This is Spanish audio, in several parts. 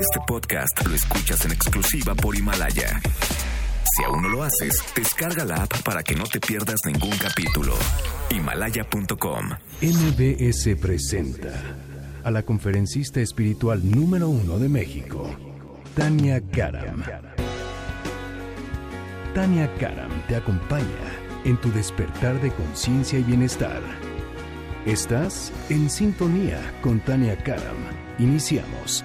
Este podcast lo escuchas en exclusiva por Himalaya. Si aún no lo haces, descarga la app para que no te pierdas ningún capítulo. Himalaya.com. MBS presenta a la conferencista espiritual número uno de México, Tania Karam. Tania Karam te acompaña en tu despertar de conciencia y bienestar. Estás en sintonía con Tania Karam. Iniciamos.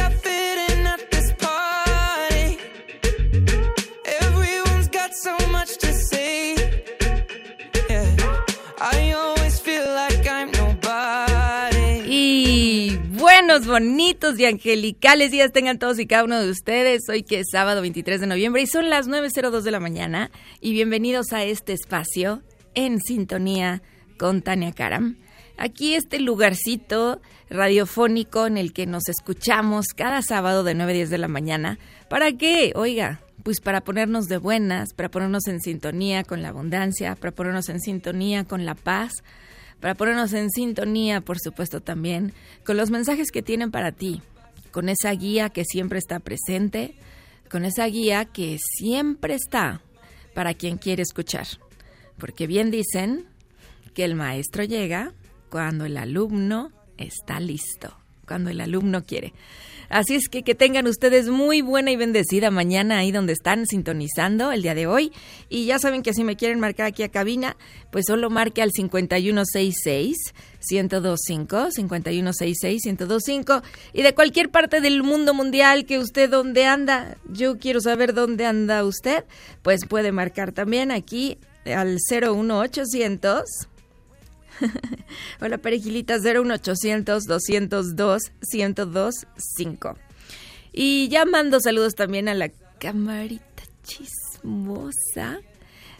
buenos, bonitos y angelicales días tengan todos y cada uno de ustedes. Hoy que es sábado 23 de noviembre y son las 9.02 de la mañana. Y bienvenidos a este espacio en sintonía con Tania Karam. Aquí este lugarcito radiofónico en el que nos escuchamos cada sábado de 9 a 10 de la mañana. ¿Para qué? Oiga, pues para ponernos de buenas, para ponernos en sintonía con la abundancia, para ponernos en sintonía con la paz, para ponernos en sintonía, por supuesto, también con los mensajes que tienen para ti, con esa guía que siempre está presente, con esa guía que siempre está para quien quiere escuchar. Porque bien dicen que el maestro llega cuando el alumno está listo, cuando el alumno quiere. Así es que que tengan ustedes muy buena y bendecida mañana ahí donde están sintonizando el día de hoy. Y ya saben que si me quieren marcar aquí a cabina, pues solo marque al 5166-1025, 5166-1025. Y de cualquier parte del mundo mundial que usted donde anda, yo quiero saber dónde anda usted, pues puede marcar también aquí al 01800. Hola, perejilitas 01800 202 1025. Y ya mando saludos también a la camarita chismosa.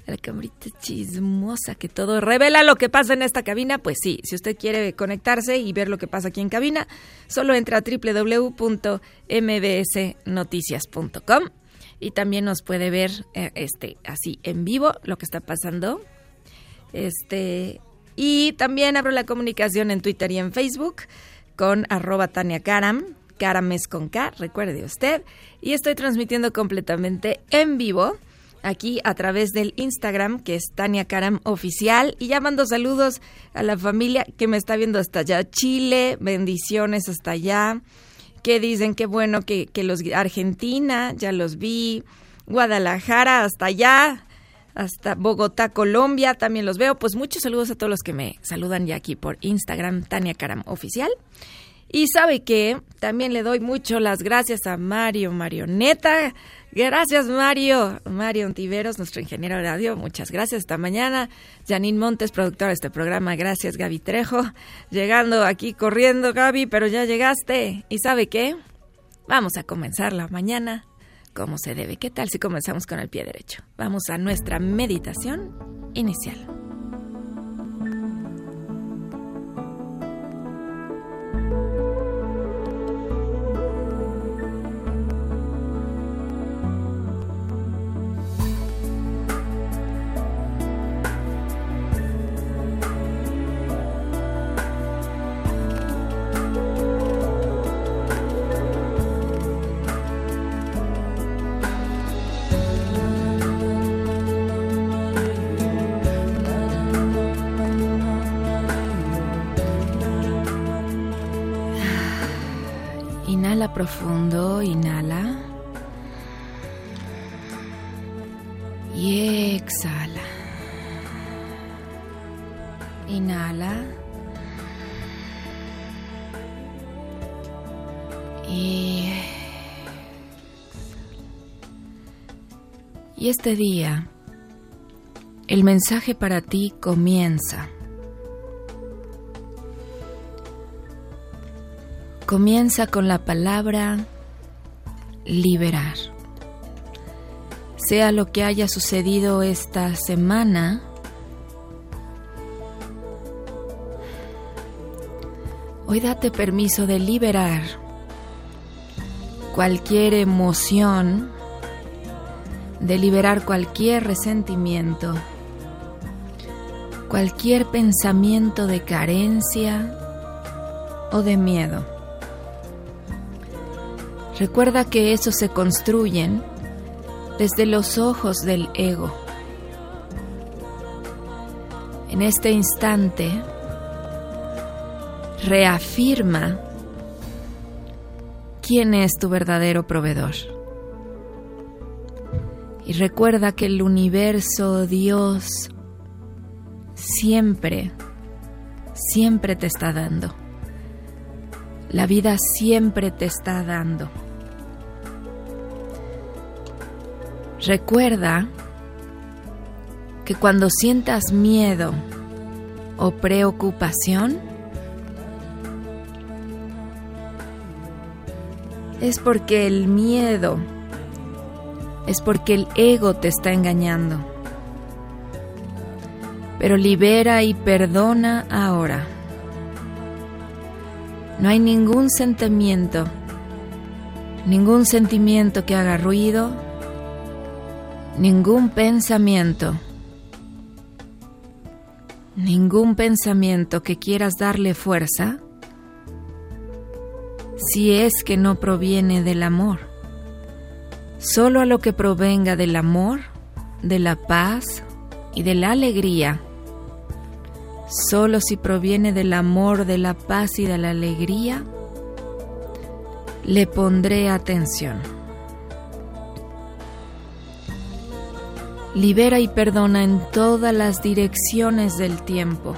A la camarita chismosa que todo revela lo que pasa en esta cabina. Pues sí, si usted quiere conectarse y ver lo que pasa aquí en cabina, solo entra a www.mbsnoticias.com y también nos puede ver eh, este así en vivo lo que está pasando. Este y también abro la comunicación en Twitter y en Facebook con arroba Tania Karam. Karam es con K, recuerde usted. Y estoy transmitiendo completamente en vivo aquí a través del Instagram, que es Tania Karam Oficial. Y ya mando saludos a la familia que me está viendo hasta allá. Chile, bendiciones hasta allá. Que dicen que bueno que, que los Argentina, ya los vi. Guadalajara, hasta allá hasta Bogotá, Colombia, también los veo. Pues muchos saludos a todos los que me saludan ya aquí por Instagram, Tania Caram Oficial. Y sabe que también le doy mucho las gracias a Mario Marioneta. Gracias, Mario. Mario Ontiveros, nuestro ingeniero de radio. Muchas gracias. Esta mañana. Janine Montes, productora de este programa. Gracias, Gaby Trejo. Llegando aquí corriendo, Gaby, pero ya llegaste. ¿Y sabe qué? Vamos a comenzar la mañana como se debe. ¿Qué tal si comenzamos con el pie derecho? Vamos a nuestra meditación inicial. Este día, el mensaje para ti comienza. Comienza con la palabra liberar. Sea lo que haya sucedido esta semana, hoy date permiso de liberar cualquier emoción, de liberar cualquier resentimiento, cualquier pensamiento de carencia o de miedo. Recuerda que esos se construyen desde los ojos del ego. En este instante, reafirma quién es tu verdadero proveedor. Y recuerda que el universo, Dios, siempre, siempre te está dando. La vida siempre te está dando. Recuerda que cuando sientas miedo o preocupación, es porque el miedo, es porque el ego te está engañando. Pero libera y perdona ahora. No hay ningún sentimiento, ningún sentimiento que haga ruido, ningún pensamiento, ningún pensamiento que quieras darle fuerza si es que no proviene del amor. Solo a lo que provenga del amor, de la paz y de la alegría. Solo si proviene del amor, de la paz y de la alegría, le pondré atención. Libera y perdona en todas las direcciones del tiempo.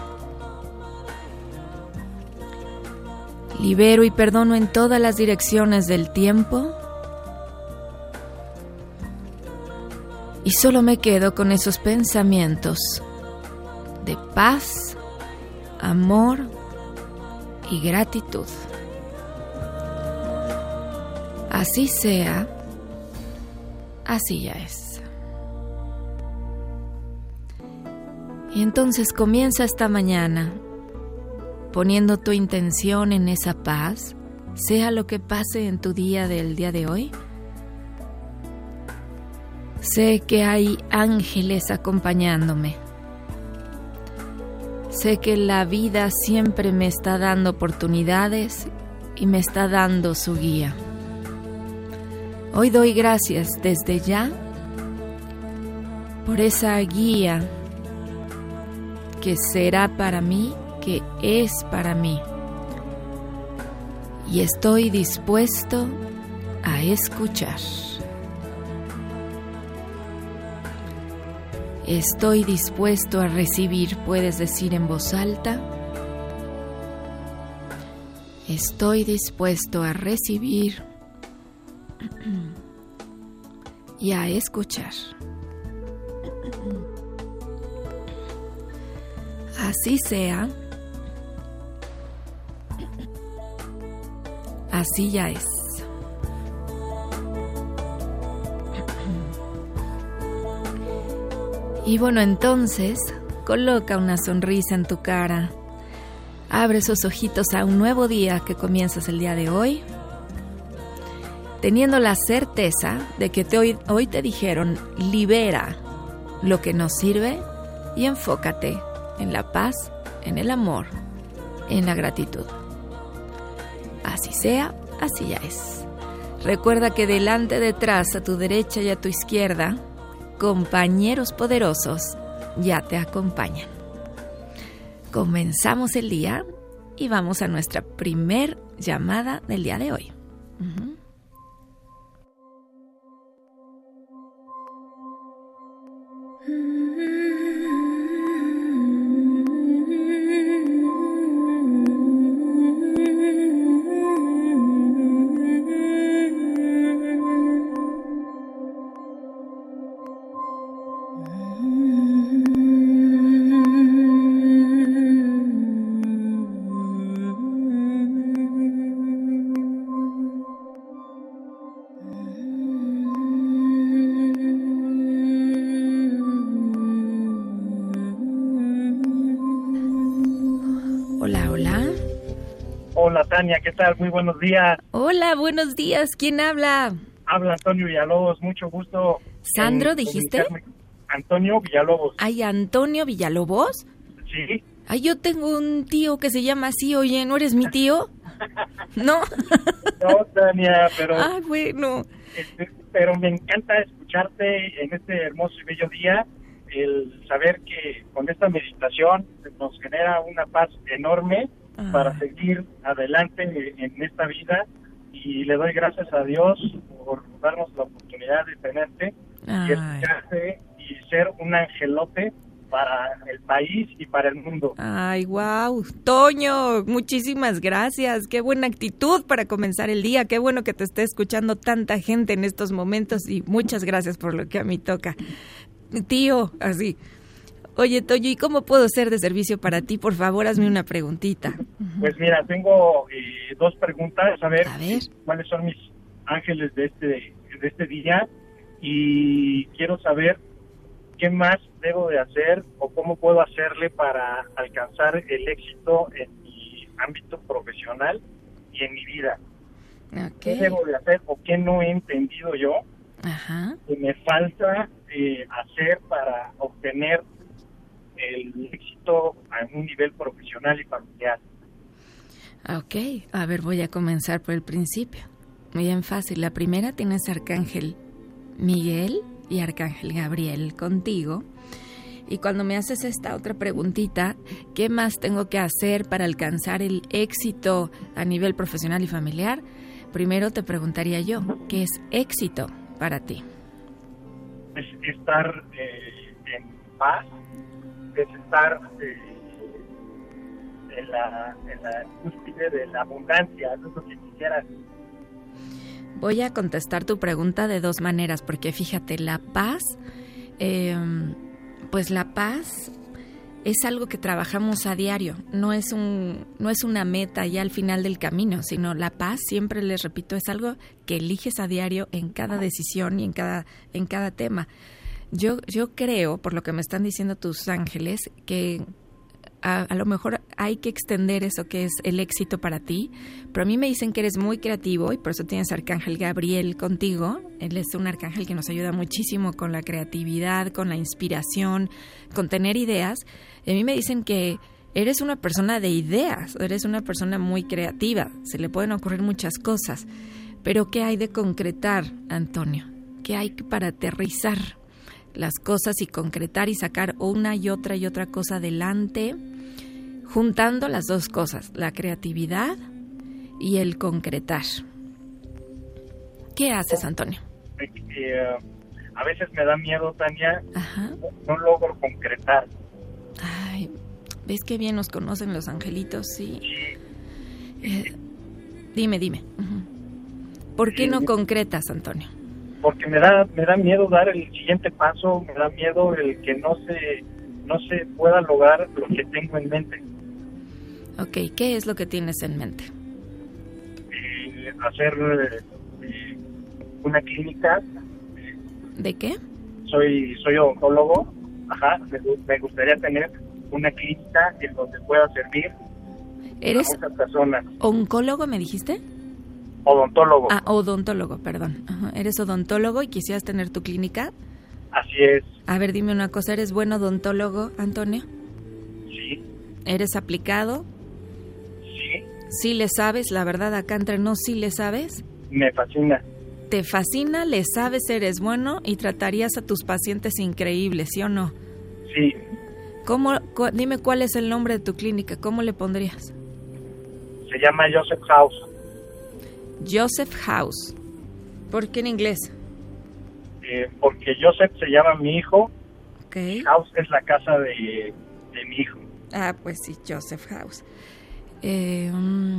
Libero y perdono en todas las direcciones del tiempo. Y solo me quedo con esos pensamientos de paz, amor y gratitud. Así sea, así ya es. Y entonces comienza esta mañana poniendo tu intención en esa paz, sea lo que pase en tu día del día de hoy. Sé que hay ángeles acompañándome. Sé que la vida siempre me está dando oportunidades y me está dando su guía. Hoy doy gracias desde ya por esa guía que será para mí que es para mí. Y estoy dispuesto a escuchar. Estoy dispuesto a recibir, puedes decir en voz alta. Estoy dispuesto a recibir y a escuchar. Así sea. Así ya es. Y bueno, entonces, coloca una sonrisa en tu cara. Abre esos ojitos a un nuevo día que comienzas el día de hoy. Teniendo la certeza de que hoy, hoy te dijeron, libera lo que nos sirve y enfócate en la paz, en el amor, en la gratitud. Así sea, así ya es. Recuerda que delante, detrás, a tu derecha y a tu izquierda, compañeros poderosos ya te acompañan. Comenzamos el día y vamos a nuestra primer llamada del día de hoy. Tania, ¿qué tal? Muy buenos días. Hola, buenos días. ¿Quién habla? Habla Antonio Villalobos, mucho gusto. ¿Sandro dijiste? Antonio Villalobos. ¿Ay, Antonio Villalobos? Sí. Ay, yo tengo un tío que se llama así, oye, ¿no eres mi tío? ¿No? no, Tania, pero... Ah, bueno. Este, pero me encanta escucharte en este hermoso y bello día, el saber que con esta meditación nos genera una paz enorme para seguir adelante en esta vida y le doy gracias a Dios por darnos la oportunidad de tenerte y escucharte y ser un angelote para el país y para el mundo. Ay, wow. Toño, muchísimas gracias. Qué buena actitud para comenzar el día. Qué bueno que te esté escuchando tanta gente en estos momentos y muchas gracias por lo que a mí toca. Tío, así. Oye, Toyo, ¿y cómo puedo ser de servicio para ti? Por favor, hazme una preguntita. Pues mira, tengo eh, dos preguntas. A ver, cuáles son mis ángeles de este, de este día y quiero saber qué más debo de hacer o cómo puedo hacerle para alcanzar el éxito en mi ámbito profesional y en mi vida. ¿Qué debo de hacer o qué no he entendido yo? Ajá. Que me falta eh, hacer para obtener el éxito a un nivel profesional y familiar. Ok, a ver, voy a comenzar por el principio. Muy bien fácil. La primera tienes Arcángel Miguel y Arcángel Gabriel contigo. Y cuando me haces esta otra preguntita, ¿qué más tengo que hacer para alcanzar el éxito a nivel profesional y familiar? Primero te preguntaría yo, ¿qué es éxito para ti? Es estar eh, en paz es estar eh, en, la, en la cúspide de la abundancia, eso es lo que quisiera. Voy a contestar tu pregunta de dos maneras, porque fíjate, la paz, em, pues la paz es algo que trabajamos a diario, no es un no es una meta ya al final del camino, sino la paz, siempre les repito, es algo que eliges a diario en cada decisión y en cada en cada tema. Yo, yo creo, por lo que me están diciendo tus ángeles, que a, lo mejor hay que extender eso que es el éxito para ti, pero a mí me dicen que eres muy creativo y por eso tienes Arcángel Gabriel contigo. Él es un arcángel que nos ayuda muchísimo con la creatividad, con la inspiración, con tener ideas. Y a mí me dicen que eres una persona de ideas, eres una persona muy creativa, se le pueden ocurrir muchas cosas, pero ¿qué hay de concretar, Antonio? ¿Qué hay para aterrizar? Las cosas y concretar y sacar una y otra y otra cosa adelante, juntando las dos cosas, la creatividad y el concretar. ¿Qué haces, Antonio? Eh, a veces me da miedo, Tania, No, logro concretar. Ay, ¿ves qué bien nos conocen los angelitos? Sí. Eh, dime, dime. ¿Por qué no concretas, Antonio? Porque me da me da miedo dar el siguiente paso, me da miedo el que no se no se pueda lograr lo que tengo en mente. Ok, ¿qué es lo que tienes en mente? Eh, hacer eh, una clínica. ¿De qué? Soy soy oncólogo, ajá, me, gustaría tener una clínica en donde pueda servir ¿Eres a muchas personas. ¿Oncólogo me dijiste? Odontólogo. Ah, odontólogo, perdón. Eres odontólogo y quisieras tener tu clínica. Así es. A ver, dime una cosa, ¿eres buen odontólogo, Antonio? Sí. ¿Eres aplicado? Sí. ¿Sí le sabes? La verdad, acá entre no, ¿sí le sabes? Me fascina. ¿Te fascina? ¿Le sabes? ¿Eres bueno? Y tratarías a tus pacientes increíbles, ¿sí o no? Sí. ¿Cómo, dime cuál es el nombre de tu clínica, ¿cómo le pondrías? Se llama Joseph House. Joseph House. ¿Por qué en inglés? Eh, porque Joseph se llama mi hijo. Okay. House es la casa de, mi hijo. Ah, pues sí, Joseph House. Eh, mm,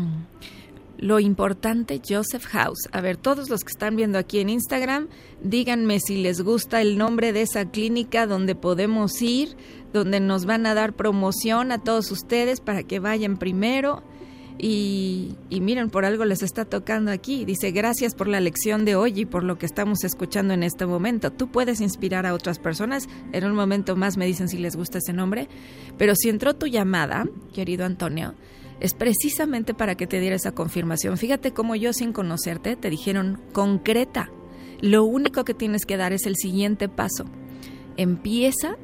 lo importante, Joseph House. A ver, todos los que están viendo aquí en Instagram, díganme si les gusta el nombre de esa clínica donde podemos ir, donde nos van a dar promoción a todos ustedes para que vayan primero Y, miren, por algo les está tocando aquí. Dice, gracias por la lección de hoy y por lo que estamos escuchando en este momento. Tú puedes inspirar a otras personas. En un momento más me dicen si les gusta ese nombre. Pero si entró tu llamada, querido Antonio, es precisamente para que te diera esa confirmación. Fíjate cómo yo sin conocerte te dijeron concreta. Lo único que tienes que dar es el siguiente paso. Empieza,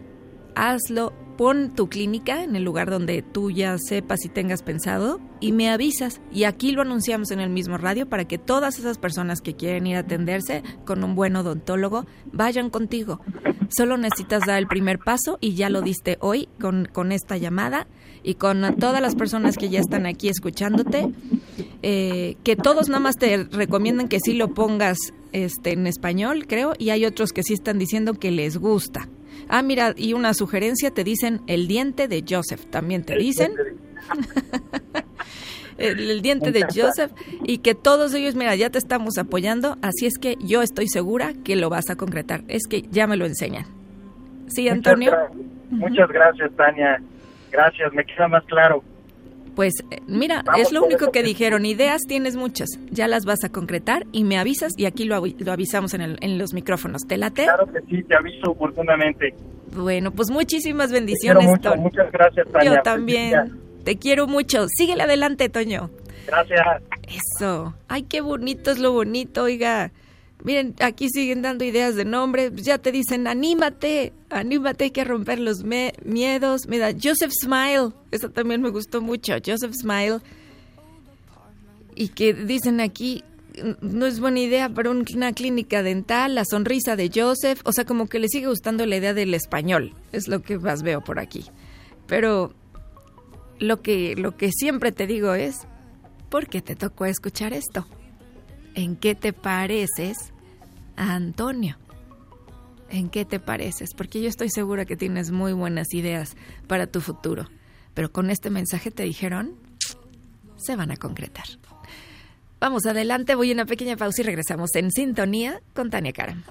hazlo pon tu clínica en el lugar donde tú ya sepas y tengas pensado y me avisas. Y aquí lo anunciamos en el mismo radio para que todas esas personas que quieren ir a atenderse con un buen odontólogo vayan contigo. Solo necesitas dar el primer paso y ya lo diste hoy con, con esta llamada y con todas las personas que ya están aquí escuchándote. Eh, que todos nada más te recomiendan que sí lo pongas este, en español, creo, y hay otros que sí están diciendo que les gusta. Ah, mira, y una sugerencia, te dicen el diente de Joseph, también te dicen. el, diente de Joseph y que todos ellos, mira, ya te estamos apoyando, así es que yo estoy segura que lo vas a concretar. Es que ya me lo enseñan. ¿Sí, Antonio? Muchas, gracias, Tania. Gracias, me queda más claro. Pues eh, mira, es lo único que dijeron. Ideas tienes muchas, ya las vas a concretar y me avisas y aquí lo, lo avisamos en, el, en, los micrófonos. ¿Te late? Claro que sí, te aviso oportunamente. Bueno, pues muchísimas bendiciones. Mucho, muchas gracias, Tania. Yo también. Te quiero mucho. Síguele adelante, Toño. Gracias. Eso. Ay, qué bonito es lo bonito, oiga. Miren, aquí siguen dando ideas de nombre. Ya te dicen, anímate, anímate, hay que romper los miedos. Mira, Joseph Smile, eso también me gustó mucho. Joseph Smile. Y que dicen aquí, no es buena idea para una clínica dental, la sonrisa de Joseph. O sea, como que le sigue gustando la idea del español. Es lo que más veo por aquí. Pero lo que, lo que siempre te digo es, ¿por qué te tocó escuchar esto? ¿En qué te pareces Antonio? ¿En qué te pareces? Porque yo estoy segura que tienes muy buenas ideas para tu futuro. Pero con este mensaje te dijeron, se van a concretar. Vamos adelante, voy a una pequeña pausa y regresamos en sintonía con Tania Karam.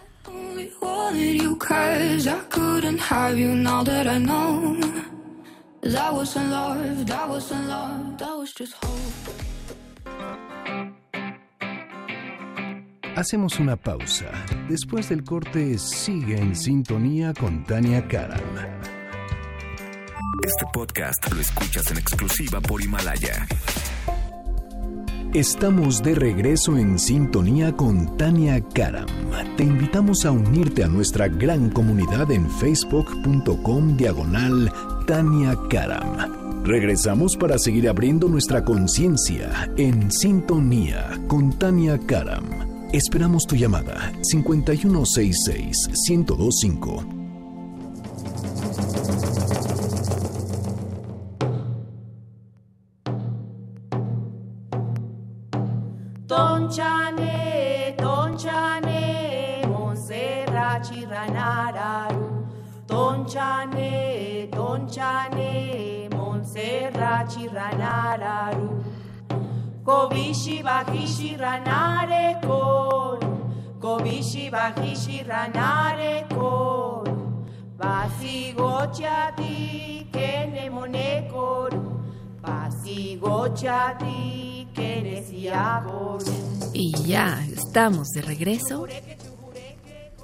Hacemos una pausa. Después del corte, sigue en sintonía con Tania Karam. Este podcast lo escuchas en exclusiva por Himalaya. Estamos de regreso en sintonía con Tania Karam. Te invitamos a unirte a nuestra gran comunidad en facebook.com diagonal Tania Karam. Regresamos para seguir abriendo nuestra conciencia en sintonía con Tania Karam. Esperamos tu llamada. 5166 1025 Kobishi bajishi ranare kon. Kobishi bajishi ranare kon. Basigochati kene monekor Basigochati kene siakor Y ya estamos de regreso.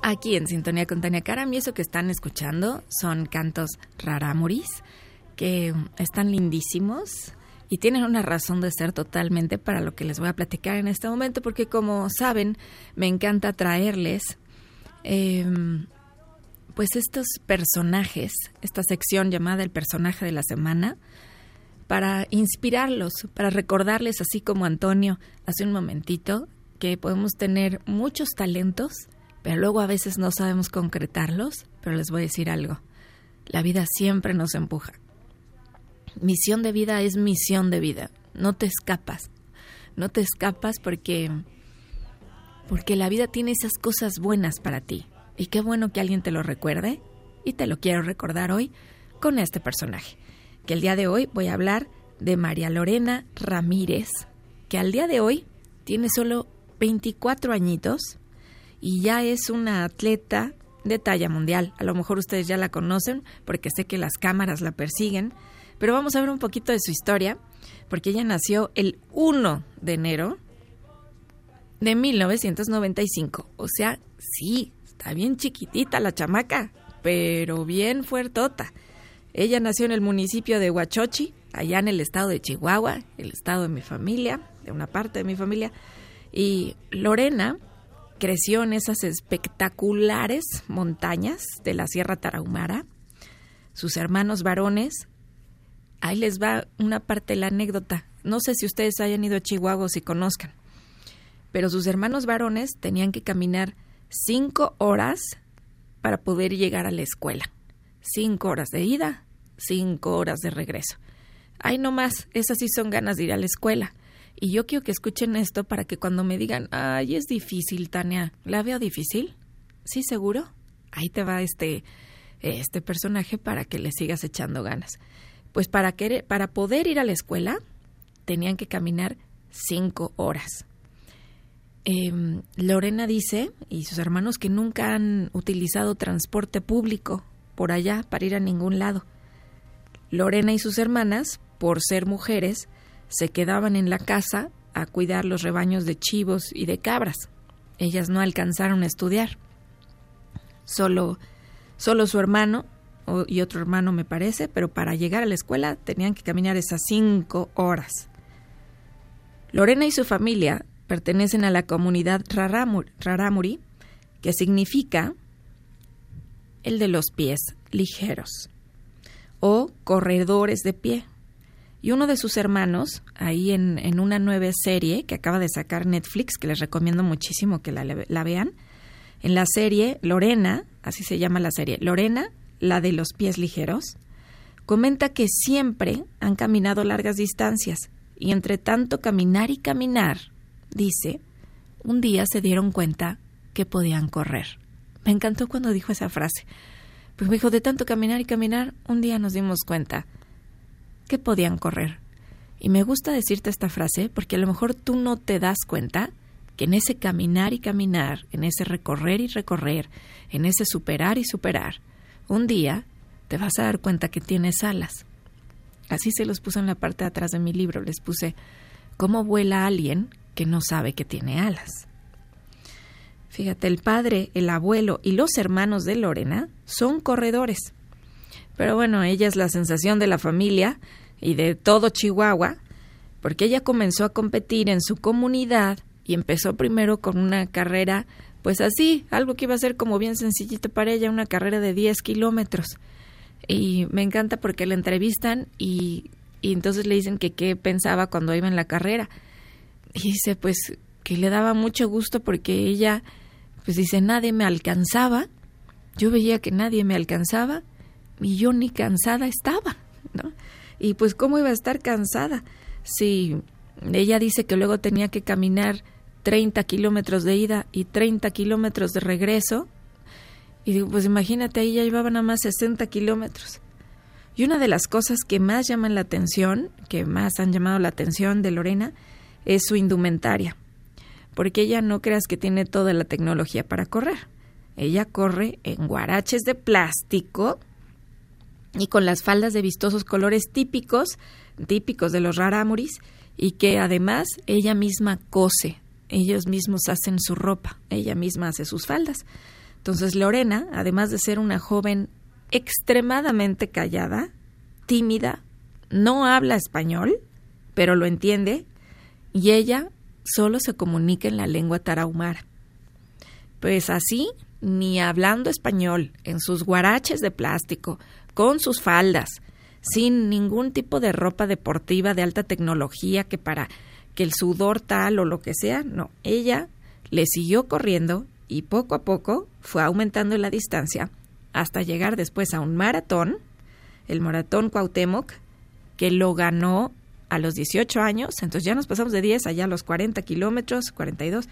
Aquí en Sintonía con Tania Karam y eso que están escuchando son cantos rarámuris que están lindísimos y tienen una razón de ser totalmente para lo que les voy a platicar en este momento, porque como saben, me encanta traerles em, pues estos personajes, esta sección llamada el personaje de la semana, para inspirarlos, para recordarles, así como Antonio hace un momentito, que podemos tener muchos talentos, pero luego a veces no sabemos concretarlos, pero les voy a decir algo, la vida siempre nos empuja misión de vida es misión de vida. No te escapas. No te escapas porque porque la vida tiene esas cosas buenas para ti. Y qué bueno que alguien te lo recuerde y te lo quiero recordar hoy con este personaje. Que el día de hoy voy a hablar de María Lorena Ramírez, que al día de hoy tiene solo 24 añitos y ya es una atleta de talla mundial. A lo mejor ustedes ya la conocen porque sé que las cámaras la persiguen pero vamos a ver un poquito de su historia. porque ella nació el 1 de enero de 1995. O sea, sí, está bien chiquitita la chamaca, pero bien fuertota. Ella nació en el municipio de Huachochi, allá en el estado de Chihuahua, el estado de mi familia, de una parte de mi familia. Y Lorena creció en esas espectaculares montañas de la Sierra Tarahumara. Sus hermanos varones, ahí les va una parte de la anécdota. No sé si ustedes hayan ido a Chihuahua o si conozcan, pero sus hermanos varones tenían que caminar cinco horas para poder llegar a la escuela. Cinco horas de ida, cinco horas de regreso. Ay, no más, esas sí son ganas de ir a la escuela. Y yo quiero que escuchen esto para que cuando me digan, ay, es difícil, Tania, ¿la veo difícil? Sí, seguro. Ahí te va este, este personaje para que le sigas echando ganas. Pues para, querer, para poder ir a la escuela tenían que caminar cinco horas. Em, Lorena dice, y sus hermanos, que nunca han utilizado transporte público por allá para ir a ningún lado. Lorena y sus hermanas, por ser mujeres, se quedaban en la casa a cuidar los rebaños de chivos y de cabras. Ellas no alcanzaron a estudiar. Solo, solo su hermano y otro hermano me parece, pero para llegar a la escuela tenían que caminar esas cinco horas. Lorena y su familia pertenecen a la comunidad Raramuri, que significa el de los pies ligeros o corredores de pie y uno de sus hermanos, ahí en, una nueva serie que acaba de sacar Netflix, que les recomiendo muchísimo que la, vean, en la serie Lorena, así se llama la serie, Lorena, la de los pies ligeros, comenta que siempre han caminado largas distancias y entre tanto caminar y caminar, dice, un día se dieron cuenta que podían correr. Me encantó cuando dijo esa frase. Pues me dijo, de tanto caminar y caminar, un día nos dimos cuenta que podían correr. Y me gusta decirte esta frase porque a lo mejor tú no te das cuenta que en ese caminar y caminar, en ese recorrer y recorrer, en ese superar y superar, un día te vas a dar cuenta que tienes alas. Así se los puse en la parte de atrás de mi libro. Les puse cómo vuela alguien que no sabe que tiene alas. Fíjate, el padre, el abuelo y los hermanos de Lorena son corredores. Pero bueno, ella es la sensación de la familia y de todo Chihuahua, porque ella comenzó a competir en su comunidad y empezó primero con una carrera, pues así, algo que iba a ser como bien sencillito para ella, una carrera de 10 kilómetros. Y me encanta porque la entrevistan y, y entonces le dicen que qué pensaba cuando iba en la carrera. Y dice, pues que le daba mucho gusto porque ella, pues dice, nadie me alcanzaba. Yo veía que nadie me alcanzaba y yo ni cansada estaba, ¿no? Y pues cómo iba a estar cansada si ella dice que luego tenía que caminar 30 kilómetros de ida y 30 kilómetros de regreso. Y digo, pues imagínate, ahí ya llevaba nada más 60 kilómetros. Y una de las cosas que más llaman la atención, que más han llamado la atención de Lorena, es su indumentaria. Porque ella no creas que tiene toda la tecnología para correr. Ella corre en guaraches de plástico y con las faldas de vistosos colores típicos, típicos de los raramuris, y que además ella misma cose, ellos mismos hacen su ropa, ella misma hace sus faldas. Entonces Lorena, además de ser una joven extremadamente callada, tímida, no habla español, pero lo entiende, y ella solo se comunica en la lengua tarahumara. Pues así, ni hablando español, en sus guaraches de plástico, con sus faldas, sin ningún tipo de ropa deportiva de alta tecnología que para que el sudor tal o lo que sea, no, ella le siguió corriendo y poco a poco fue aumentando la distancia hasta llegar después a un maratón, el maratón Cuauhtémoc, que lo ganó a los 18 años, entonces ya nos pasamos de 10 allá a los 40 kilómetros, 42,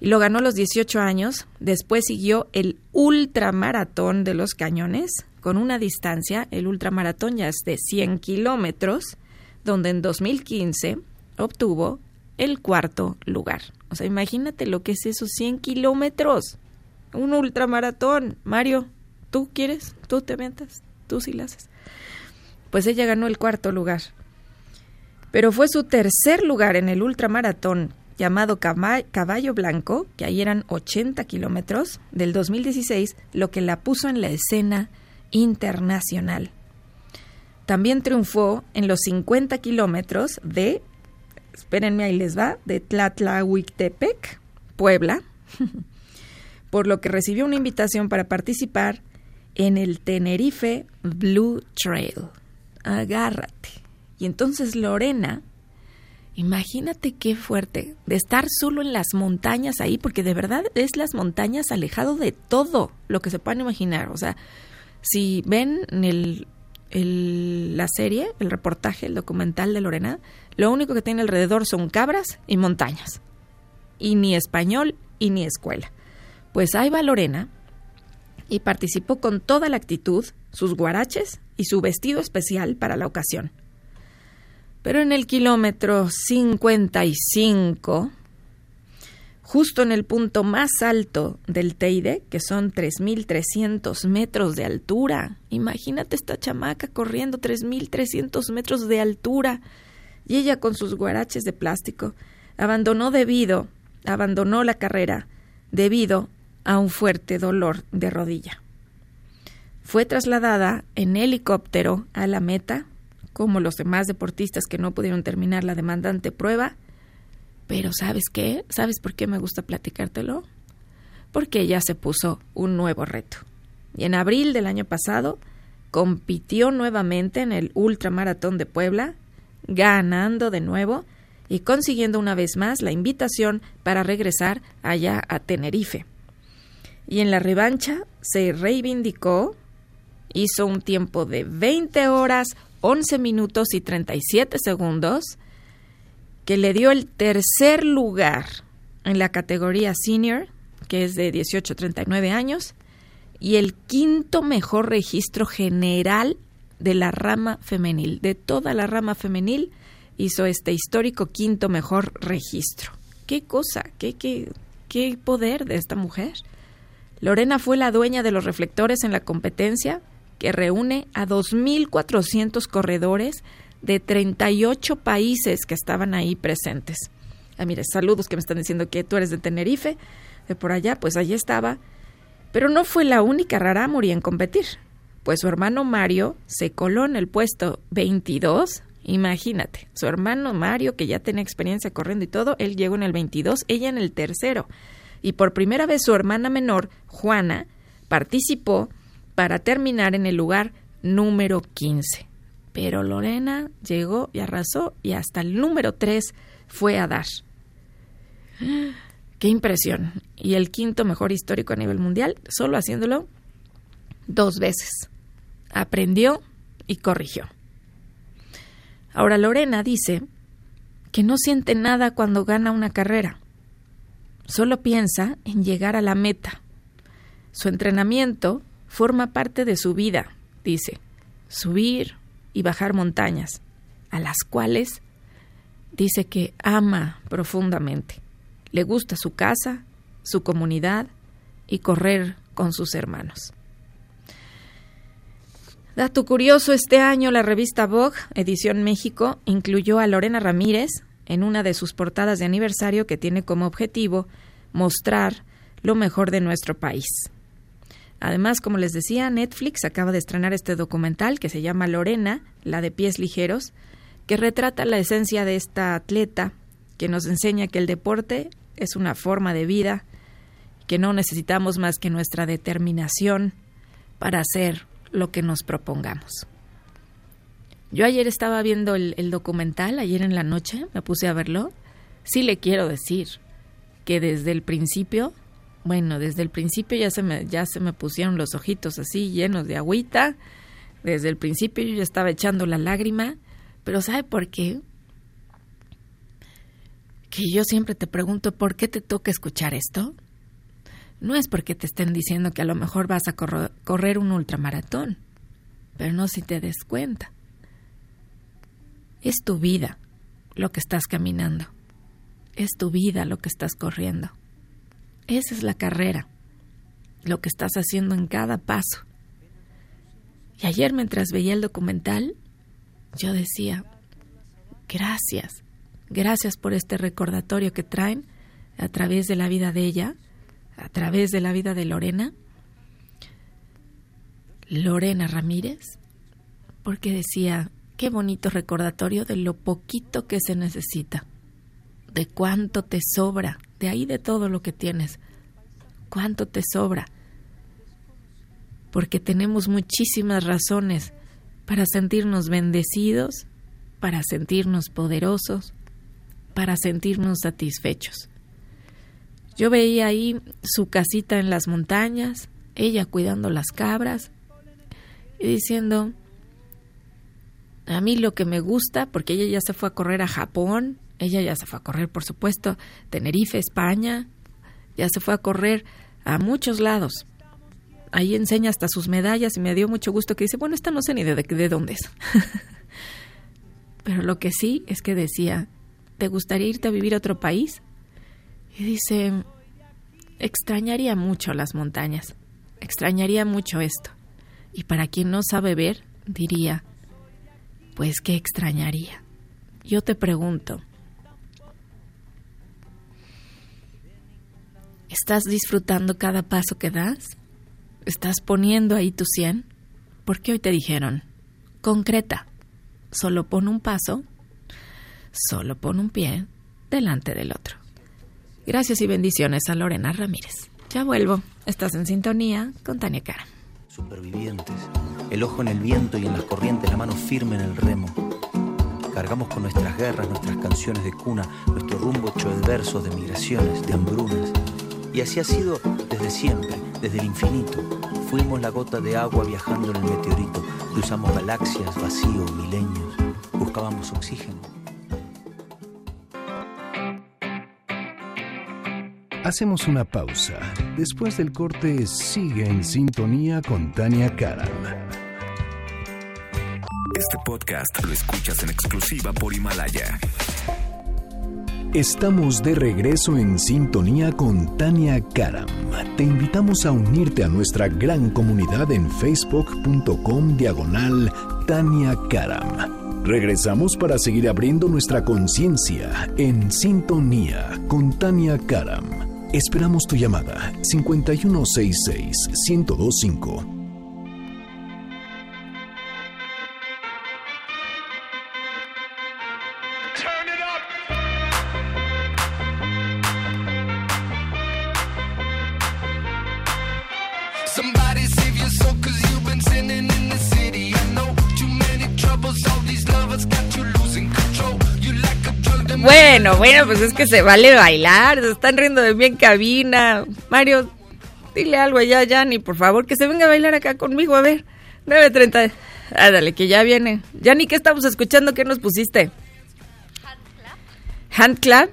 y lo ganó a los 18 años, después siguió el ultramaratón de los cañones, con una distancia, el ultramaratón ya es de 100 kilómetros, donde en 2015 obtuvo el cuarto lugar. O sea, imagínate lo que es esos 100 kilómetros. Un ultramaratón. Mario, ¿tú quieres? ¿Tú te aventas? ¿Tú sí lo haces? Pues ella ganó el cuarto lugar. Pero fue su tercer lugar en el ultramaratón llamado Caballo Blanco, que ahí eran 80 kilómetros, del 2016, lo que la puso en la escena internacional. También triunfó en los 50 kilómetros de, espérenme ahí les va, de Tlatlahuictepec, Puebla, por lo que recibió una invitación para participar en el Tenerife Blue Trail. Agárrate. Y entonces Lorena, imagínate qué fuerte, de estar solo en las montañas ahí, porque de verdad es las montañas alejado de todo lo que se puedan imaginar. O sea, si ven el la serie, el reportaje, el documental de Lorena, lo único que tiene alrededor son cabras y montañas. Y ni español y ni escuela. Pues ahí va Lorena y participó con toda la actitud, sus guaraches y su vestido especial para la ocasión. Pero en el kilómetro 55 justo en el punto más alto del Teide, que son 3.300 metros de altura. Imagínate esta chamaca corriendo 3.300 metros de altura y ella con sus guaraches de plástico abandonó debido, abandonó la carrera debido a un fuerte dolor de rodilla. Fue trasladada en helicóptero a la meta, como los demás deportistas que no pudieron terminar la demandante prueba, pero ¿sabes qué? ¿Sabes por qué me gusta platicártelo? Porque ella se puso un nuevo reto. Y en abril del año pasado compitió nuevamente en el Ultramaratón de Puebla, ganando de nuevo y consiguiendo una vez más la invitación para regresar allá a Tenerife. Y en la revancha se reivindicó, hizo un tiempo de 20 horas, 11 minutos y 37 segundos, que le dio el tercer lugar en la categoría senior, que es de 18 a 39 años, y el quinto mejor registro general de la rama femenil. De toda la rama femenil hizo este histórico quinto mejor registro. ¿Qué cosa? ¿Qué, qué, qué poder de esta mujer? Lorena fue la dueña de los reflectores en la competencia que reúne a 2.400 corredores de 38 países que estaban ahí presentes. Ah, mire, saludos que me están diciendo que tú eres de Tenerife, de por allá, pues allí estaba. Pero no fue la única rarámuri en competir, pues su hermano Mario se coló en el puesto 22. Imagínate, su hermano Mario, que ya tenía experiencia corriendo y todo, él llegó en el 22, ella en el tercero. Y por primera vez su hermana menor, Juana, participó para terminar en el lugar número 15. Pero Lorena llegó y arrasó y hasta el número 3 fue a dar. ¡Qué impresión! Y el quinto mejor histórico a nivel mundial, solo haciéndolo dos veces. Aprendió y corrigió. Ahora Lorena dice que no siente nada cuando gana una carrera. Solo piensa en llegar a la meta. Su entrenamiento forma parte de su vida, dice. Subir, y bajar montañas, a las cuales dice que ama profundamente. Le gusta su casa, su comunidad y correr con sus hermanos. Dato curioso, este año la revista Vogue, edición México, incluyó a Lorena Ramírez en una de sus portadas de aniversario que tiene como objetivo mostrar lo mejor de nuestro país. Además, como les decía, Netflix acaba de estrenar este documental que se llama Lorena, la de pies ligeros, que retrata la esencia de esta atleta, que nos enseña que el deporte es una forma de vida, que no necesitamos más que nuestra determinación para hacer lo que nos propongamos. Yo ayer estaba viendo el, documental, ayer en la noche, me puse a verlo. Sí le quiero decir que desde el principio bueno, desde el principio ya se me, ya se me pusieron los ojitos así llenos de agüita. Desde el principio yo ya estaba echando la lágrima. Pero ¿sabe por qué? Que yo siempre te pregunto, ¿por qué te toca escuchar esto? No es porque te estén diciendo que a lo mejor vas a correr un ultramaratón, pero no si te des cuenta. Es tu vida lo que estás caminando. Es tu vida lo que estás corriendo. Esa es la carrera, lo que estás haciendo en cada paso. Y ayer mientras veía el documental, yo decía, gracias, gracias por este recordatorio que traen a través de la vida de ella, a través de la vida de Lorena. Lorena Ramírez, porque decía, qué bonito recordatorio de lo poquito que se necesita, de cuánto te sobra, de ahí de todo lo que tienes, cuánto te sobra, porque tenemos muchísimas razones para sentirnos bendecidos, para sentirnos poderosos, para sentirnos satisfechos. Yo veía ahí su casita en las montañas, ella cuidando las cabras y diciendo, a mí lo que me gusta, porque ella ya se fue a correr a Japón, ella ya se fue a correr, por supuesto, Tenerife, España, ya se fue a correr a muchos lados. Ahí enseña hasta sus medallas y me dio mucho gusto que dice, bueno, esta no sé ni de, de dónde es. Pero lo que sí es que decía, ¿te gustaría irte a vivir a otro país? Y dice, extrañaría mucho las montañas, extrañaría mucho esto. Y para quien no sabe ver, diría, pues qué extrañaría. Yo te pregunto, ¿estás disfrutando cada paso que das? ¿Estás poniendo ahí tu 100? Porque hoy te dijeron, concreta, solo pon un paso, solo pon un pie delante del otro. Gracias y bendiciones a Lorena Ramírez. Ya vuelvo. Estás en sintonía con Tania Cara. Supervivientes, el ojo en el viento y en las corrientes, la mano firme en el remo. Cargamos con nuestras guerras, nuestras canciones de cuna, nuestro rumbo hecho de versos, de migraciones, de hambrunas. Y así ha sido desde siempre, desde el infinito. Fuimos la gota de agua viajando en el meteorito. Cruzamos galaxias, vacío, milenios. Buscábamos oxígeno. Hacemos una pausa. Después del corte, sigue en sintonía con Tania Karam. Este podcast lo escuchas en exclusiva por Himalaya. Estamos de regreso en sintonía con Tania Karam. Te invitamos a unirte a nuestra gran comunidad en facebook.com diagonal Tania Karam. Regresamos para seguir abriendo nuestra conciencia en sintonía con Tania Karam. Esperamos tu llamada 5166-1025. Bueno, bueno, pues es que se vale bailar, se están riendo de mí en cabina. Mario, dile algo allá a Yanni, por favor, que se venga a bailar acá conmigo, a ver. 9.30. Ah, dale, que ya viene. Yanni, ¿qué estamos escuchando? ¿Qué nos pusiste? Hand clap.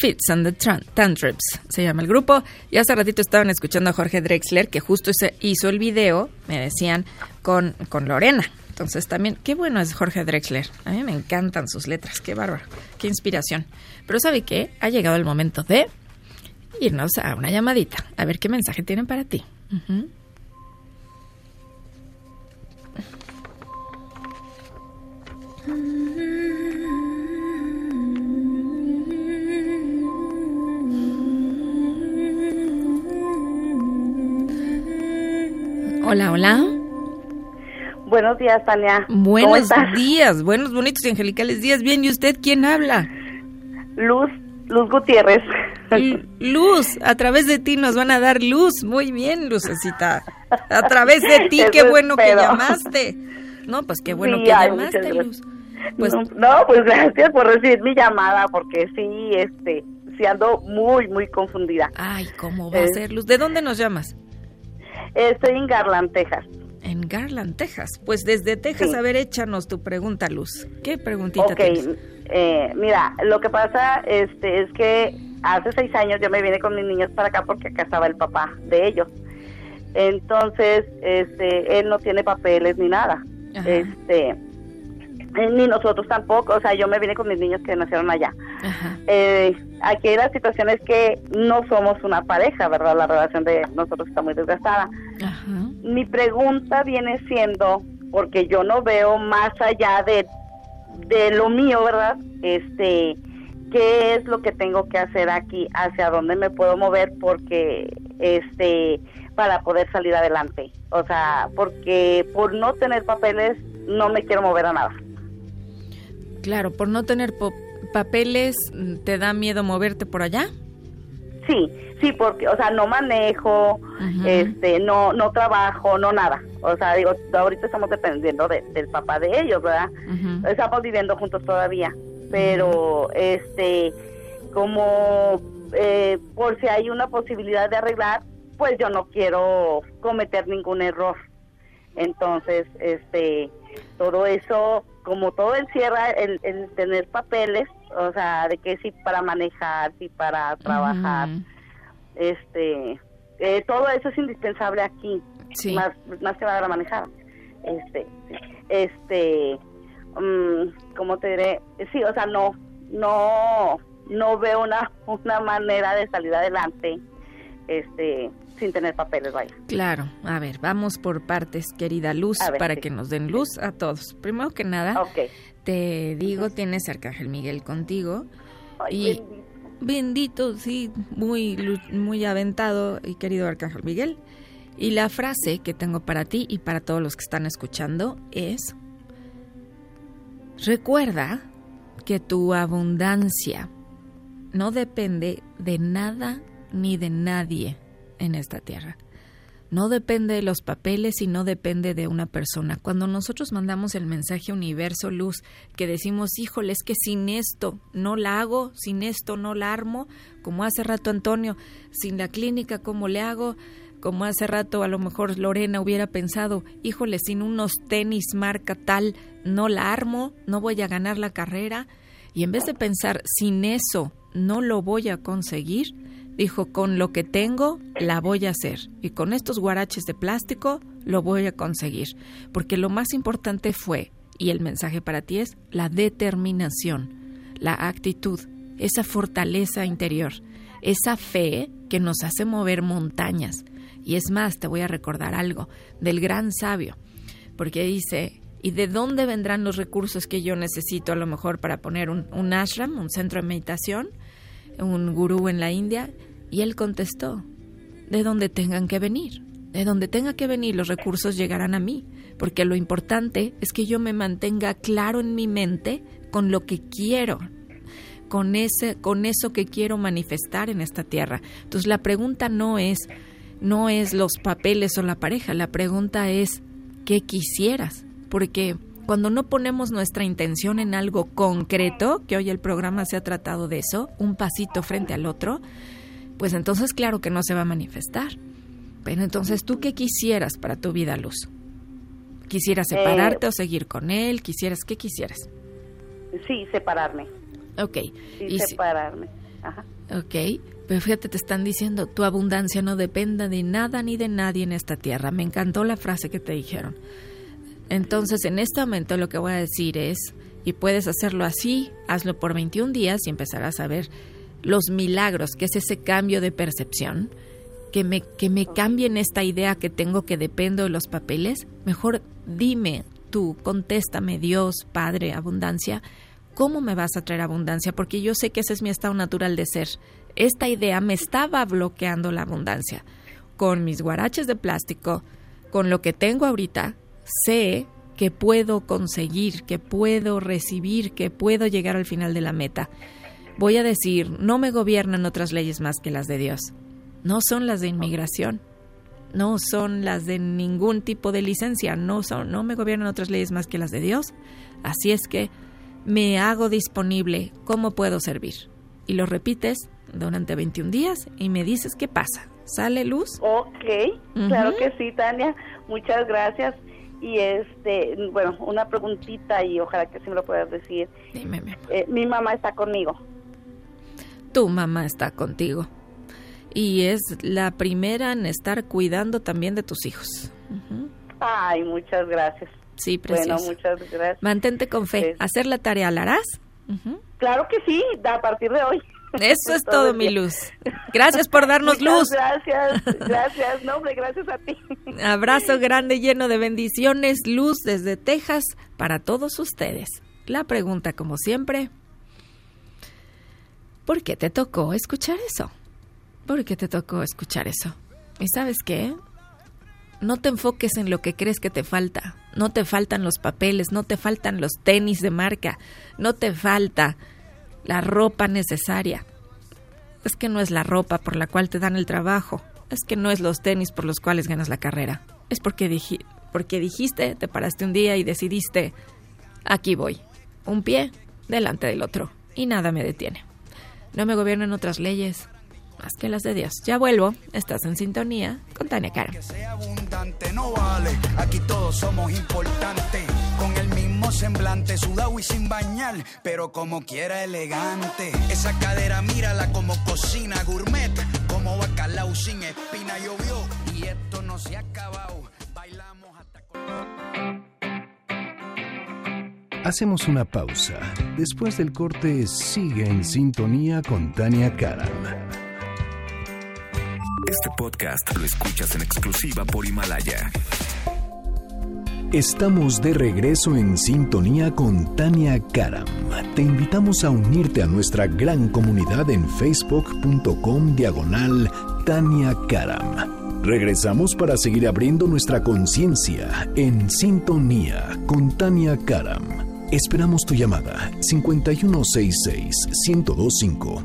Fits and the Tantrips se llama el grupo. Y hace ratito estaban escuchando a Jorge Drexler, que justo se hizo el video, me decían, con, con Lorena. Entonces también, qué bueno es Jorge Drexler. A mí me encantan sus letras, qué bárbaro, qué inspiración. Pero ¿sabe qué? Ha llegado el momento de irnos a una llamadita, a ver qué mensaje tienen para ti. Hola, hola. Buenos días, Tania. Buenos días, buenos, bonitos y angelicales días. Bien, ¿y usted quién habla? Luz, Luz Gutiérrez. Luz, a través de ti nos van a dar luz. Muy bien, Lucecita. A través de ti, qué bueno que llamaste. No, pues qué bueno que llamaste, Luz. Pues, no, pues gracias por recibir mi llamada, porque sí, este, sí ando muy, muy confundida. Ay, ¿cómo va a ser, Luz? ¿De dónde nos llamas? Estoy en Garland, Texas. En Garland, Texas. Pues desde Texas, a ver, échanos tu pregunta, Luz. ¿Qué preguntita tienes? Eh, mira, lo que pasa este, es que hace seis años yo me vine con mis niños para acá porque acá estaba el papá de ellos. Entonces, este, él no tiene papeles ni nada. Este, ni nosotros tampoco, o sea, yo me vine con mis niños que nacieron allá. Eh, aquí la situación es que no somos una pareja, ¿verdad? La relación de nosotros está muy desgastada. Mi pregunta viene siendo porque yo no veo más allá de, de lo mío, ¿verdad? Este, qué es lo que tengo que hacer aquí, hacia dónde me puedo mover, porque, este, para poder salir adelante. O sea, porque por no tener papeles no me quiero mover a nada. Claro, por no tener papeles, ¿te da miedo moverte por allá? Sí, sí, porque, o sea, no manejo, este, no, no trabajo, no nada. O sea, digo, ahorita estamos dependiendo del papá de ellos, ¿verdad? Estamos viviendo juntos todavía, pero, este, como eh, por si hay una posibilidad de arreglar, pues yo no quiero cometer ningún error. Entonces, este, todo eso, como todo encierra el, tener papeles, o sea, de que sí para manejar, sí para trabajar, este, eh, todo eso es indispensable aquí, más, más que para manejar. Este, este, um, ¿cómo te diré? Sí, o sea, no, no, no veo una, una manera de salir adelante, este, sin tener papeles, vaya. Claro, a ver, vamos por partes, querida Luz, para que nos den luz a todos. Primero que nada, te digo, tienes Arcángel Miguel contigo. y bendito. sí, muy, muy aventado y querido Arcángel Miguel. Y la frase que tengo para ti y para todos los que están escuchando es, recuerda que tu abundancia no depende de nada ni de nadie en esta tierra. No depende de los papeles y no depende de una persona. Cuando nosotros mandamos el mensaje universo luz, que decimos, híjole, es que sin esto no la hago, sin esto no la armo, como hace rato Antonio, sin la clínica, ¿cómo le hago? Como hace rato a lo mejor Lorena hubiera pensado, híjole, sin unos tenis marca tal, no la armo, no voy a ganar la carrera. Y en vez de pensar, sin eso no lo voy a conseguir, Dijo, con lo que tengo, la voy a hacer. Y con estos guaraches de plástico, lo voy a conseguir. Porque lo más importante fue, y el mensaje para ti es, la determinación, la actitud, esa fortaleza interior, esa fe que nos hace mover montañas. Y es más, te voy a recordar algo del gran sabio, porque dice, ¿y de dónde vendrán los recursos que yo necesito a lo mejor para poner un, ashram, un centro de meditación, un gurú en la India? Y él contestó, de donde tengan que venir, de donde tenga que venir los recursos llegarán a mí, porque lo importante es que yo me mantenga claro en mi mente con lo que quiero, con ese con eso que quiero manifestar en esta tierra. Entonces la pregunta no es no es los papeles o la pareja, la pregunta es qué quisieras, porque cuando no ponemos nuestra intención en algo concreto, que hoy el programa se ha tratado de eso, un pasito frente al otro, pues entonces claro que no se va a manifestar. Pero entonces, ¿tú qué quisieras para tu vida, Luz? ¿Quisieras eh, separarte o seguir con él? ¿Quisieras qué quisieras? Sí, separarme. Ok. Sí, y separarme. Ajá. Ok, pero fíjate, te están diciendo, tu abundancia no dependa de nada ni de nadie en esta tierra. Me encantó la frase que te dijeron. Entonces, en este momento lo que voy a decir es, y puedes hacerlo así, hazlo por 21 días y empezarás a ver los milagros, que es ese cambio de percepción, que me, que me cambien esta idea que tengo que dependo de los papeles, mejor dime tú, contéstame Dios, Padre, abundancia, ¿cómo me vas a traer abundancia? Porque yo sé que ese es mi estado natural de ser. Esta idea me estaba bloqueando la abundancia. Con mis guaraches de plástico, con lo que tengo ahorita, sé que puedo conseguir, que puedo recibir, que puedo llegar al final de la meta voy a decir, no me gobiernan otras leyes más que las de Dios. No son las de inmigración, no son las de ningún tipo de licencia, no son, no me gobiernan otras leyes más que las de Dios. Así es que me hago disponible cómo puedo servir. Y lo repites durante 21 días y me dices qué pasa. ¿Sale luz? Ok, claro que sí, Tania. Muchas gracias. Y este, bueno, una preguntita y ojalá que sí me lo puedas decir. Dime, eh, mi mamá está conmigo tu mamá está contigo. Y es la primera en estar cuidando también de tus hijos. Ay, muchas gracias. Sí, precioso. Bueno, muchas gracias. Mantente con fe. ¿Hacer la tarea la harás? Claro que sí, a partir de hoy. Eso es todo, mi luz. Gracias por darnos luz. Gracias, gracias, no, hombre, gracias a ti. Abrazo grande lleno de bendiciones, luz desde Texas para todos ustedes. La pregunta, como siempre, ¿por qué te tocó escuchar eso? ¿Por qué te tocó escuchar eso? ¿Y sabes qué? No te enfoques en lo que crees que te falta. No te faltan los papeles, no te faltan los tenis de marca, no te falta la ropa necesaria. Es que no es la ropa por la cual te dan el trabajo, es que no es los tenis por los cuales ganas la carrera. Es porque, porque dijiste, te paraste un día y decidiste, aquí voy, un pie delante del otro, y nada me detiene. No me gobiernan otras leyes, más que las de Dios. Ya vuelvo, estás en sintonía con Tania Cara. Que sea abundante no vale, aquí todos somos importantes, con el mismo semblante, sudado y sin bañar, pero como quiera elegante. Esa cadera mírala como cocina gourmet, como bacalao sin espina llovió, y esto no se ha acabado, bailamos Hacemos una pausa. Después del corte, sigue en sintonía con Tania Karam. Este podcast lo escuchas en exclusiva por Himalaya. Estamos de regreso en sintonía con Tania Karam. Te invitamos a unirte a nuestra gran comunidad en facebook.com diagonal Tania Karam. Regresamos para seguir abriendo nuestra conciencia en sintonía con Tania Karam. Esperamos tu llamada 5166 1025.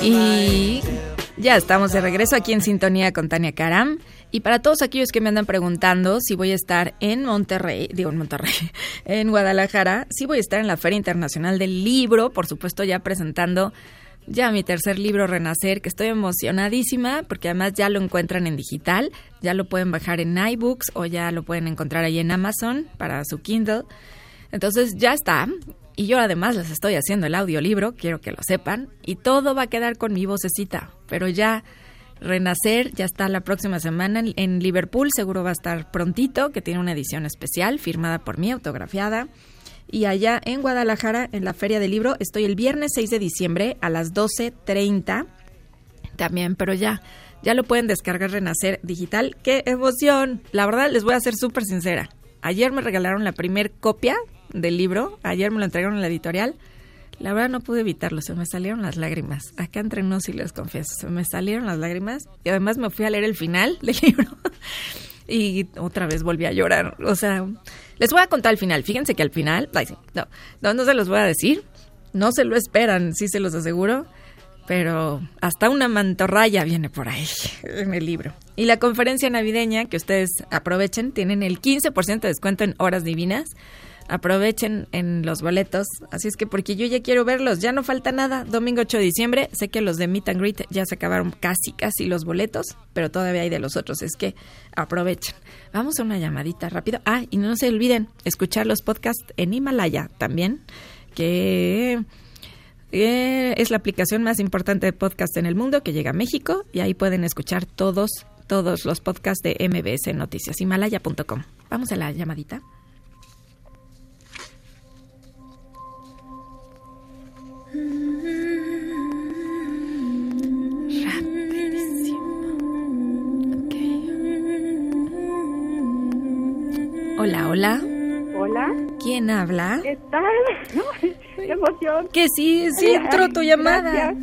Y ya estamos de regreso aquí en sintonía con Tania Karam. Y para todos aquellos que me andan preguntando si voy a estar en Monterrey, digo en Monterrey, en Guadalajara, sí voy a estar en la Feria Internacional del Libro, por supuesto ya presentando ya mi tercer libro Renacer, que estoy emocionadísima porque además ya lo encuentran en digital, ya lo pueden bajar en iBooks o ya lo pueden encontrar ahí en Amazon para su Kindle. Entonces ya está. Y yo además les estoy haciendo el audiolibro, quiero que lo sepan. Y todo va a quedar con mi vocecita. Pero ya Renacer ya está la próxima semana en Liverpool, seguro va a estar prontito, que tiene una edición especial firmada por mí, autografiada. Y allá en Guadalajara, en la Feria del Libro, estoy el viernes 6 de diciembre a las 12.30 también, pero ya, ya lo pueden descargar Renacer Digital. ¡Qué emoción! La verdad, les voy a ser súper sincera. Ayer me regalaron la primer copia del libro, ayer me lo entregaron en la editorial. La verdad no pude evitarlo, se me salieron las lágrimas. Acá entre nos y les confieso, se me salieron las lágrimas y además me fui a leer el final del libro y otra vez volví a llorar. O sea, les voy a contar el final. Fíjense que al final, no, no, no se los voy a decir. No se lo esperan, sí se los aseguro. Pero hasta una mantorraya viene por ahí en el libro. Y la conferencia navideña, que ustedes aprovechen, tienen el 15% de descuento en horas divinas aprovechen en los boletos. Así es que porque yo ya quiero verlos, ya no falta nada. Domingo 8 de diciembre, sé que los de Meet and Greet ya se acabaron casi, casi los boletos, pero todavía hay de los otros, es que aprovechen. Vamos a una llamadita rápido. Ah, y no se olviden escuchar los podcasts en Himalaya también, que eh, es la aplicación más importante de podcast en el mundo que llega a México y ahí pueden escuchar todos todos los podcasts de MBS Noticias, himalaya.com. Vamos a la llamadita. Hola, hola. Hola. ¿Quién habla? ¿Qué tal? ¡Qué emoción! Que sí, sí entró tu llamada.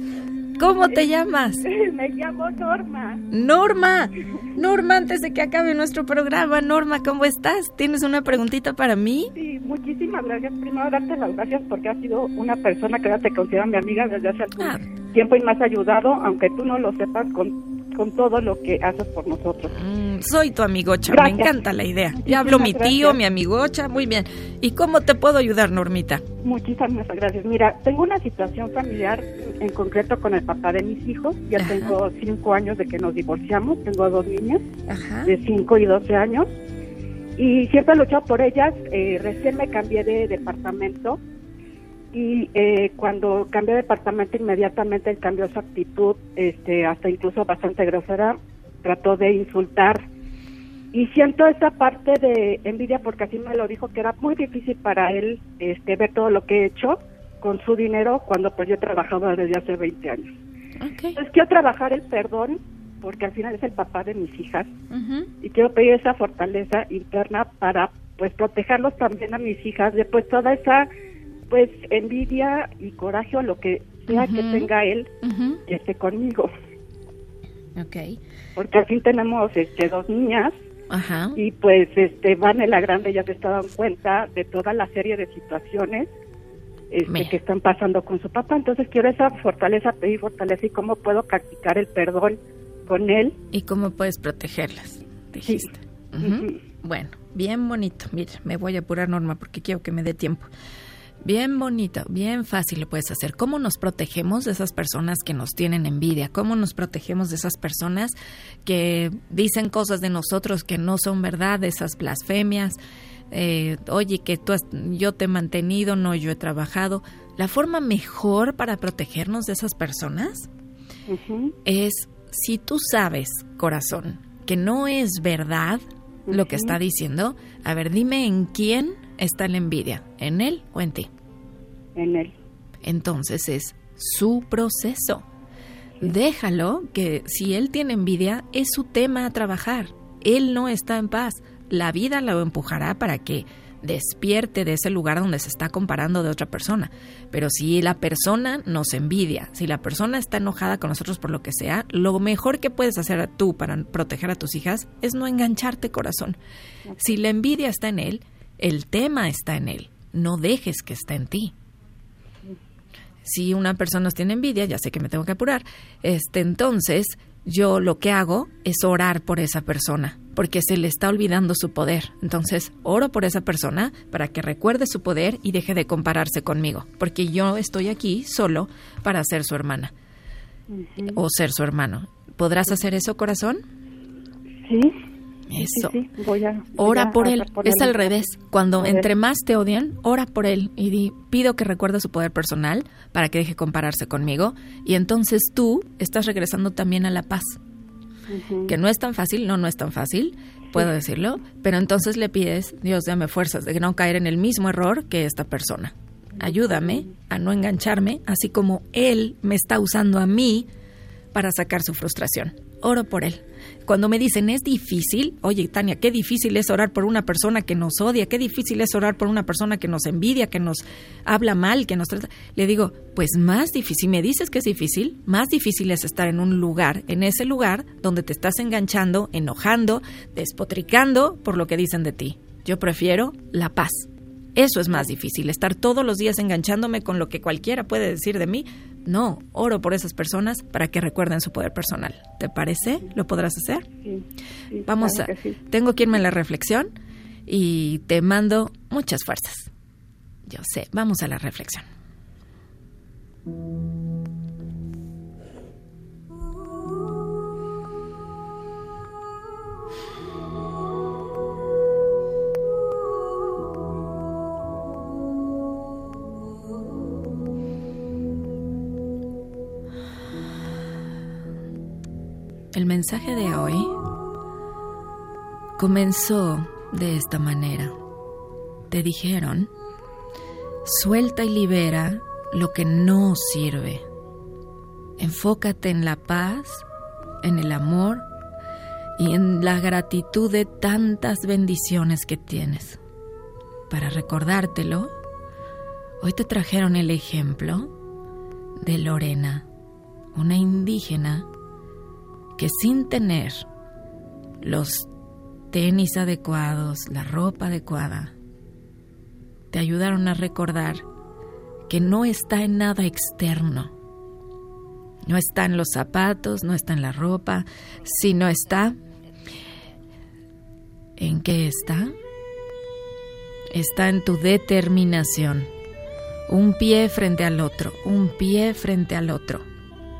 ¿Cómo te llamas? Me llamo Norma. Norma. Norma, antes de que acabe nuestro programa, Norma, ¿cómo estás? ¿Tienes una preguntita para mí? Sí, muchísimas gracias. Primero, darte las gracias porque has sido una persona que ya te considera mi amiga desde hace algún ah. tiempo y me has ayudado, aunque tú no lo sepas, con con todo lo que haces por nosotros. Mm, soy tu amigocha, me encanta la idea. Ya hablo mi tío, mi amigocha, muy bien. ¿Y cómo te puedo ayudar, Normita? Muchísimas gracias. Mira, tengo una situación familiar en concreto con el papá de mis hijos. Ya tengo cinco años de que nos divorciamos. Tengo dos niñas de cinco y doce años. Y siempre he luchado por ellas. Eh, recién me cambié de departamento y eh, cuando cambió de departamento inmediatamente él cambió su actitud, este, hasta incluso bastante grosera, trató de insultar. Y siento esa parte de envidia porque así me lo dijo que era muy difícil para él este ver todo lo que he hecho con su dinero cuando pues yo trabajaba desde hace 20 años. Entonces quiero trabajar el perdón porque al final es el papá de mis hijas y quiero pedir esa fortaleza interna para pues protegerlos también a mis hijas de pues toda esa pues envidia y coraje o lo que sea que tenga él este conmigo. Okay. Porque fin tenemos este dos niñas y pues este Van la grande ya se está dando cuenta de toda la serie de situaciones este, que están pasando con su papá. Entonces quiero esa fortaleza, pedir fortaleza y cómo puedo practicar el perdón con él. Y cómo puedes protegerlas, dijiste. Bueno, bien bonito. Mira, me voy a apurar, Norma, porque quiero que me dé tiempo. Bien bonito, bien fácil lo puedes hacer. ¿Cómo nos protegemos de esas personas que nos tienen envidia? ¿Cómo nos protegemos de esas personas que dicen cosas de nosotros que no son verdad, de esas blasfemias? Eh, oye, que tú yo te he mantenido, no yo he trabajado. La forma mejor para protegernos de esas personas es si tú sabes, corazón, que no es verdad lo que está diciendo, a ver, dime en quién está la envidia, en él o en ti. En él. Entonces es su proceso. Déjalo que si él tiene envidia, es su tema a trabajar. Él no está en paz la vida lo empujará para que despierte de ese lugar donde se está comparando de otra persona. Pero si la persona nos envidia, si la persona está enojada con nosotros por lo que sea, lo mejor que puedes hacer tú para proteger a tus hijas es no engancharte corazón. Si la envidia está en él, el tema está en él. No dejes que esté en ti. Si una persona nos tiene envidia, ya sé que me tengo que apurar, este entonces yo lo que hago es orar por esa persona, porque se le está olvidando su poder. Entonces, oro por esa persona para que recuerde su poder y deje de compararse conmigo, porque yo estoy aquí solo para ser su hermana o ser su hermano. ¿Podrás hacer eso, corazón? Sí. Eso. Voy a, ora por él. Es al revés. Cuando entre más te odian, ora por él y di, pido que recuerde su poder personal para que deje compararse conmigo. Y entonces tú estás regresando también a la paz. Que no es tan fácil, no, no es tan fácil, puedo decirlo, pero entonces le pides, Dios, dame fuerzas de no caer en el mismo error que esta persona. Ayúdame a no engancharme, así como él me está usando a mí para sacar su frustración. Oro por él. Cuando me dicen es difícil, oye Tania, qué difícil es orar por una persona que nos odia, qué difícil es orar por una persona que nos envidia, que nos habla mal, que nos trata. Le digo, pues más difícil, si me dices que es difícil, más difícil es estar en un lugar, en ese lugar donde te estás enganchando, enojando, despotricando por lo que dicen de ti. Yo prefiero la paz. Eso es más difícil, estar todos los días enganchándome con lo que cualquiera puede decir de mí. No, oro por esas personas para que recuerden su poder personal. ¿Te parece? ¿Lo podrás hacer? Sí. Vamos a... Tengo que irme a la reflexión y te mando muchas fuerzas. Yo sé, vamos a la reflexión. El mensaje de hoy comenzó de esta manera. Te dijeron, suelta y libera lo que no sirve. Enfócate en la paz, en el amor y en la gratitud de tantas bendiciones que tienes. Para recordártelo, hoy te trajeron el ejemplo de Lorena, una indígena que sin tener los tenis adecuados, la ropa adecuada, te ayudaron a recordar que no está en nada externo. No está en los zapatos, no está en la ropa, sino está... ¿En qué está? Está en tu determinación. Un pie frente al otro, un pie frente al otro.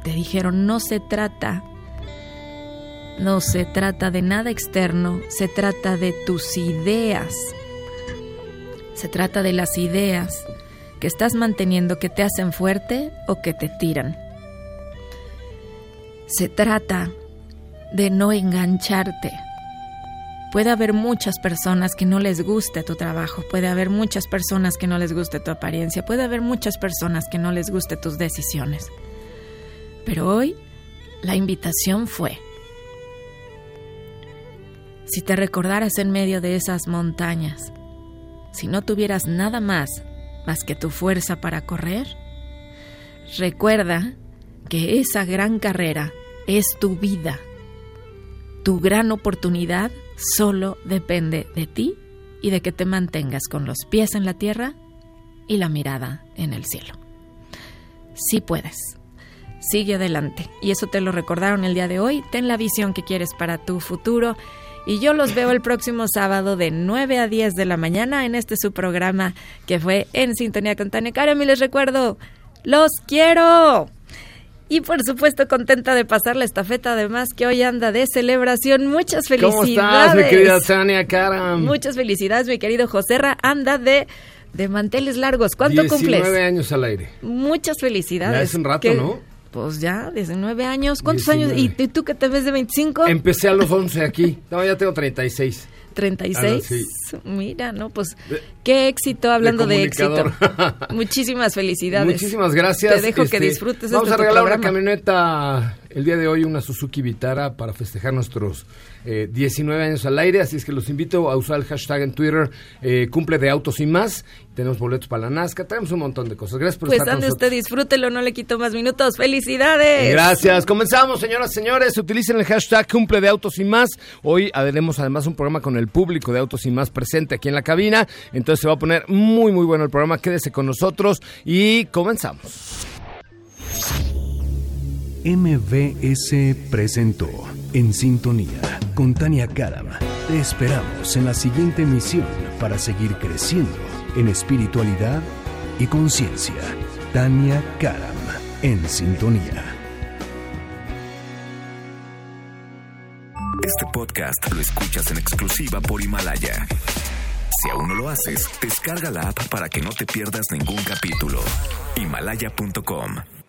Te dijeron, no se trata no se trata de nada externo, se trata de tus ideas. Se trata de las ideas que estás manteniendo que te hacen fuerte o que te tiran. Se trata de no engancharte. Puede haber muchas personas que no les guste tu trabajo, puede haber muchas personas que no les guste tu apariencia, puede haber muchas personas que no les guste tus decisiones. Pero hoy la invitación fue, si te recordaras en medio de esas montañas, si no tuvieras nada más más que tu fuerza para correr, recuerda que esa gran carrera es tu vida. Tu gran oportunidad solo depende de ti y de que te mantengas con los pies en la tierra y la mirada en el cielo. Sí puedes. Sigue adelante. Y eso te lo recordaron el día de hoy. Ten la visión que quieres para tu futuro. Y yo los veo el próximo sábado de 9 a 10 de la mañana en este su programa que fue En Sintonía con Tania Karam. Y les recuerdo, ¡los quiero! Y por supuesto, contenta de pasar la estafeta, además que hoy anda de celebración. Muchas felicidades. ¿Cómo estás, mi querida Tania Karam? Muchas felicidades, mi querido Joserra. Anda de, de manteles largos. ¿Cuánto cumples? 19 años al aire. Muchas felicidades. Ya es un rato, ¿no? Pues ya, 19 años. ¿Cuántos años? ¿Y tú que te ves de 25? Empecé a los 11 aquí. No, ya tengo 36. 36. Ah, Mira, no, pues qué éxito hablando de, éxito. Muchísimas felicidades. Muchísimas gracias. Te dejo que este, disfrutes. Vamos a regalar una camioneta el día de hoy, una Suzuki Vitara para festejar nuestros 19 eh, años al aire, así es que los invito a usar el hashtag en Twitter, eh, cumple de autos y más. Tenemos boletos para la Nazca, tenemos un montón de cosas. Gracias por pues estar con nosotros. usted, disfrútelo, no le quito más minutos. ¡Felicidades! Gracias. Comenzamos, señoras y señores. Utilicen el hashtag cumple de autos y más. Hoy haremos además un programa con el público de autos y más presente aquí en la cabina. Entonces se va a poner muy, muy bueno el programa. Quédese con nosotros y comenzamos. MVS presentó En Sintonía con Tania Karam. Te esperamos en la siguiente emisión para seguir creciendo en espiritualidad y conciencia. Tania Karam en Sintonía. Este podcast lo escuchas en exclusiva por Himalaya. Si aún no lo haces, descarga la app para que no te pierdas ningún capítulo. Himalaya.com